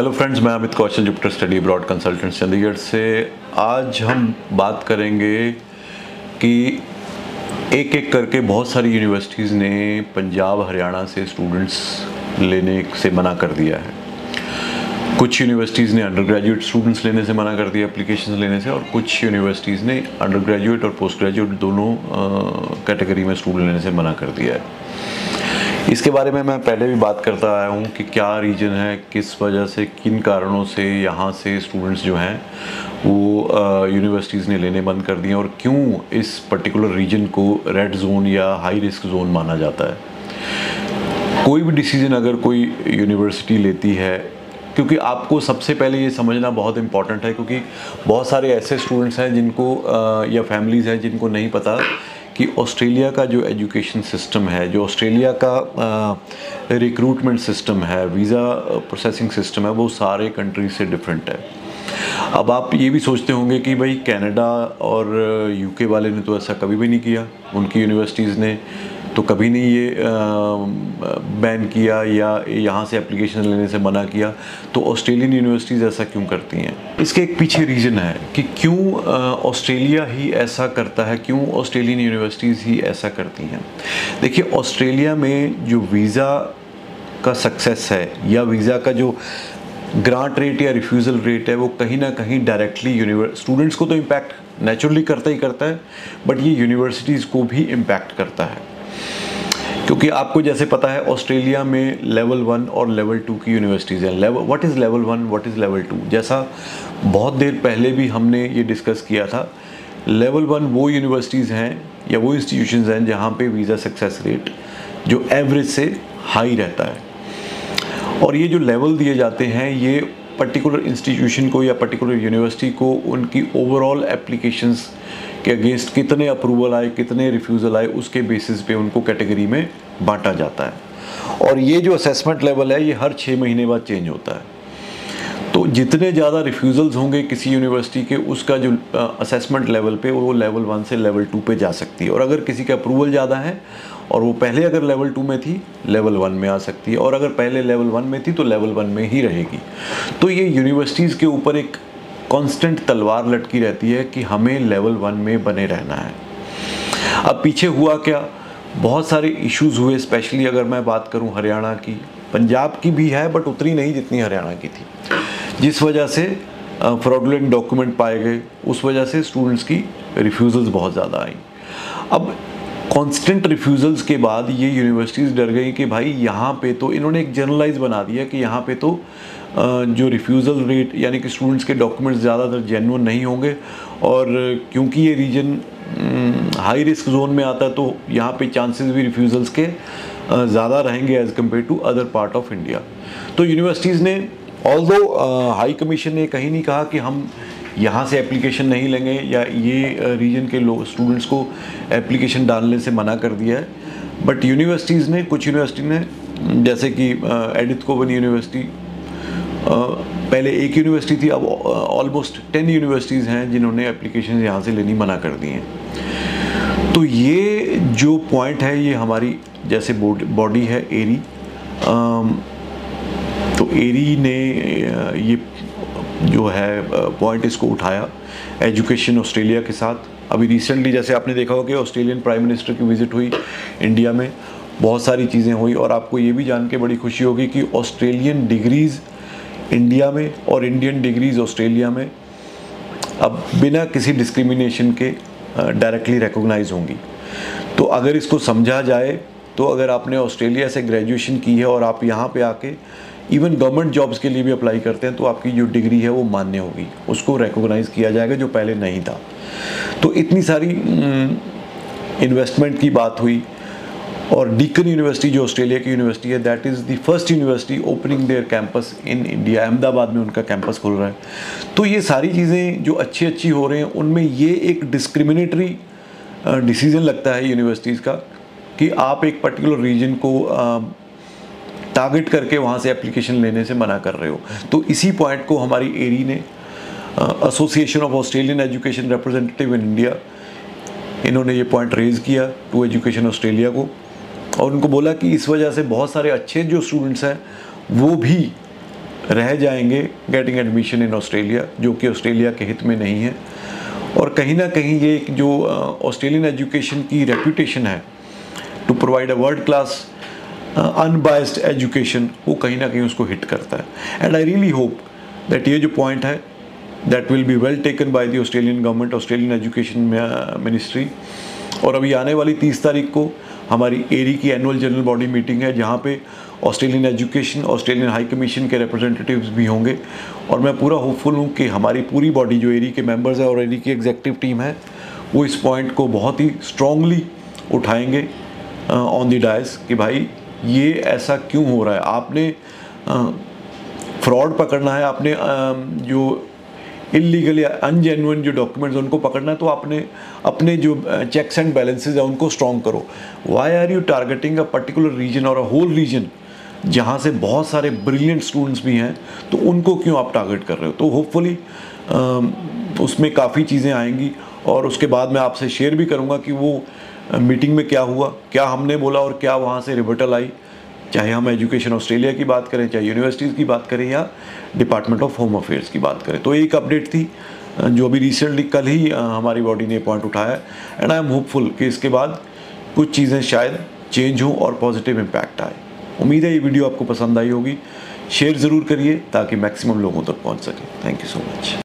Hello friends मैं Amit Kaushal Jupiter study abroad consultant Chandigarh से। आज हम बात करेंगे कि एक एक करके बहुत सारी यूनिवर्सिटीज़ ने पंजाब, हरियाणा से स्टूडेंट्स लेने से मना कर दिया है। कुछ यूनिवर्सिटीज़ ने अंडर ग्रेजुएट स्टूडेंट्स लेने से मना कर दिया एप्लीकेशन लेने से, और कुछ यूनिवर्सिटीज़ ने अंडर ग्रेजुएट और पोस्ट ग्रेजुएट दोनों कैटेगरी में स्टूडेंट लेने से मना कर दिया है। इसके बारे में मैं पहले भी बात करता आया हूँ कि क्या रीजन है, किस वजह से, किन कारणों से यहाँ से स्टूडेंट्स जो हैं, वो यूनिवर्सिटीज़ ने लेने बंद कर दिए और क्यों इस पर्टिकुलर रीजन को रेड जोन या हाई रिस्क जोन माना जाता है। कोई भी डिसीज़न अगर कोई यूनिवर्सिटी लेती है, क्योंकि आपको सबसे पहले ये समझना बहुत इंपॉर्टेंट है, क्योंकि बहुत सारे ऐसे स्टूडेंट्स हैं जिनको या फैमिलीज़ हैं जिनको नहीं पता कि ऑस्ट्रेलिया का जो एजुकेशन सिस्टम है, जो ऑस्ट्रेलिया का रिक्रूटमेंट सिस्टम है वीज़ा प्रोसेसिंग सिस्टम है, वो सारे कंट्री से डिफरेंट है। अब आप ये भी सोचते होंगे कि भाई कनाडा और यूके वाले ने तो ऐसा कभी भी नहीं किया। उनकी यूनिवर्सिटीज़ ने तो कभी नहीं ये बैन किया या यहाँ से एप्लीकेशन लेने से मना किया। तो ऑस्ट्रेलियन यूनिवर्सिटीज़ ऐसा क्यों करती हैं? इसके एक पीछे रीज़न है कि क्यों ऑस्ट्रेलिया ही ऐसा करता है, क्यों ऑस्ट्रेलियन यूनिवर्सिटीज़ ही ऐसा करती हैं? देखिए ऑस्ट्रेलिया में जो वीज़ा का सक्सेस है या वीज़ा का जो ग्रांट रेट या रिफ्यूज़ल रेट है, वो कहीं ना कहीं डायरेक्टली यूनिवर्स स्टूडेंट्स को तो इम्पैक्ट नेचुरली करता ही करता है बट ये यूनिवर्सिटीज़ को भी इम्पैक्ट करता है। क्योंकि आपको जैसे पता है, ऑस्ट्रेलिया में लेवल वन और लेवल टू की यूनिवर्सिटीज़ हैं। What is level one what is level two जैसा बहुत देर पहले भी हमने ये डिस्कस किया था लेवल वन वो यूनिवर्सिटीज़ हैं या वो इंस्टीट्यूशन हैं जहाँ पे वीज़ा सक्सेस रेट जो एवरेज से हाई रहता है। और ये जो लेवल दिए जाते हैं, ये पर्टिकुलर इंस्टीट्यूशन को या पर्टिकुलर यूनिवर्सिटी को उनकी ओवरऑल एप्लीकेशंस के अगेंस्ट कितने अप्रूवल आए, कितने रिफ्यूज़ल आए, उसके बेसिस पे उनको कैटेगरी में बांटा जाता है। और ये जो असेसमेंट लेवल है, ये हर छः महीने बाद चेंज होता है। तो जितने ज़्यादा रिफ्यूज़ल्स होंगे किसी यूनिवर्सिटी के, उसका जो असेसमेंट लेवल पे वो लेवल वन से लेवल टू पे जा सकती है। और अगर किसी का अप्रूवल ज़्यादा है, और वो पहले अगर लेवल टू में थी लेवल वन में आ सकती है। और अगर पहले लेवल वन में थी तो लेवल वन में ही रहेगी। तो ये यूनिवर्सिटीज़ के ऊपर एक कांस्टेंट तलवार लटकी रहती है कि हमें लेवल वन में बने रहना है। अब पीछे हुआ क्या? बहुत सारे इश्यूज़ हुए स्पेशली अगर मैं बात करूँ हरियाणा की। पंजाब की भी है बट उतनी नहीं जितनी हरियाणा की थी। जिस वजह से फ्रॉडुलेंट डॉक्यूमेंट पाए गए, उस वजह से स्टूडेंट्स की रिफ्यूज़ल्स बहुत ज़्यादा आई। अब कांस्टेंट रिफ्यूज़ल्स के बाद ये यूनिवर्सिटीज़ डर गई कि भाई यहाँ पे तो इन्होंने एक जर्नलाइज बना दिया कि यहाँ पे तो जो रिफ्यूज़ल रेट यानी कि स्टूडेंट्स के डॉक्यूमेंट्स ज़्यादातर जेनुअन नहीं होंगे और क्योंकि ये रीजन हाई रिस्क जोन में आता है तो यहाँ पे चांसेस भी रिफ्यूज़ल्स के ज़्यादा रहेंगे as compare to other part of India तो यूनिवर्सिटीज़ ने ऑल दो हाई कमीशन ने कहीं नहीं कहा कि हम यहाँ से एप्लीकेशन नहीं लेंगे या ये रीजन के लोग स्टूडेंट्स को एप्लीकेशन डालने से मना कर दिया है। बट यूनिवर्सिटीज़ ने, कुछ यूनिवर्सिटी ने, जैसे कि एडिथ कोवन यूनिवर्सिटी पहले एक यूनिवर्सिटी थी, अब ऑलमोस्ट टेन यूनिवर्सिटीज़ हैं जिन्होंने एप्लीकेशन यहाँ से लेनी मना कर दी हैं। तो ये जो पॉइंट है, ये हमारी, जैसे बॉडी है एरी तो एरी ने ये जो है पॉइंट इसको उठाया एजुकेशन ऑस्ट्रेलिया के साथ। अभी रिसेंटली जैसे आपने देखा होगा कि ऑस्ट्रेलियन प्राइम मिनिस्टर की विज़िट हुई इंडिया में, बहुत सारी चीज़ें हुई और आपको ये भी जान के बड़ी खुशी होगी कि ऑस्ट्रेलियन डिग्रीज़ इंडिया में और इंडियन डिग्रीज ऑस्ट्रेलिया में अब बिना किसी डिस्क्रिमिनेशन के डायरेक्टली रिकोगनाइज होंगी। तो अगर इसको समझा जाए तो अगर आपने ऑस्ट्रेलिया से ग्रेजुएशन की है और आप यहाँ पे आके इवन गवर्नमेंट जॉब्स के लिए भी अप्लाई करते हैं तो आपकी जो डिग्री है वो मान्य होगी। उसको रिकोगनाइज किया जाएगा जो पहले नहीं था। तो इतनी सारी इन्वेस्टमेंट की बात हुई और डीकन यूनिवर्सिटी जो ऑस्ट्रेलिया की यूनिवर्सिटी है that is the first university opening their campus in India Ahmedabad में उनका कैंपस खुल रहा है। तो ये सारी चीज़ें जो अच्छी अच्छी हो रही हैं, उनमें ये एक डिस्क्रिमिनेटरी डिसीज़न लगता है यूनिवर्सिटीज़ का कि आप एक पर्टिकुलर रीजन को टारगेट करके वहाँ से एप्लीकेशन लेने से मना कर रहे हो। तो इसी पॉइंट को हमारी एरी ने association of Australian education representative in India इन्होंने ये पॉइंट रेज़ किया टू एजुकेशन ऑस्ट्रेलिया को और उनको बोला कि इस वजह से बहुत सारे अच्छे जो स्टूडेंट्स हैं, वो भी रह जाएँगे गेटिंग एडमिशन इन ऑस्ट्रेलिया जो कि ऑस्ट्रेलिया के हित में नहीं है। और कहीं ना कहीं ये जो ऑस्ट्रेलियन एजुकेशन की रेपूटेशन है to provide a world class unbiased education वो कहीं ना कहीं उसको हिट करता है. And I really hope that ये जो पॉइंट है that will be well taken by the Australian government Australian education ministry और अभी आने वाली तीस तारीख को हमारी एरी की एनुअल जनरल बॉडी मीटिंग है, जहाँ पे Australian education Australian high commission के रिप्रेजेंटेटिव्स भी होंगे. और मैं पूरा होपफुल हूँ कि हमारी पूरी बॉडी जो एरी के मेंबर्स है और एरी की एग्जेक्टिव टीम है, वो इस पॉइंट को बहुत ही स्ट्रांगली उठाएँगे ऑन दी डायस कि भाई ये ऐसा क्यों हो रहा है? आपने फ्रॉड पकड़ना है, आपने जो इलीगल या अनजेनुअन जो डॉक्यूमेंट्स उनको पकड़ना है तो आपने अपने जो चेक्स एंड बैलेंसेज हैं, उनको स्ट्रॉन्ग करो। Why are you targeting a particular region और अ होल रीजन जहाँ से बहुत सारे ब्रिलियंट स्टूडेंट्स भी हैं तो उनको क्यों आप टारगेट कर रहे हो? तो होपफुली उसमें काफ़ी चीज़ें आएँगी, और उसके बाद मैं आपसे शेयर भी करूँगा कि वो मीटिंग में क्या हुआ, क्या हमने बोला और क्या वहाँ से रिबटल आई? चाहे हम एजुकेशन ऑस्ट्रेलिया की बात करें, चाहे यूनिवर्सिटीज़ की बात करें या डिपार्टमेंट ऑफ़ होम अफेयर्स की बात करें। तो एक अपडेट थी, जो अभी रिसेंटली कल ही हमारी बॉडी ने पॉइंट उठाया एंड आई एम होपफुल कि इसके बाद कुछ चीज़ें शायद चेंज हों और पॉजिटिव इम्पैक्ट आए। उम्मीद है ये वीडियो आपको पसंद आई होगी। शेयर ज़रूर करिए ताकि मैक्सिमम लोगों तक पहुँच सके। Thank you so much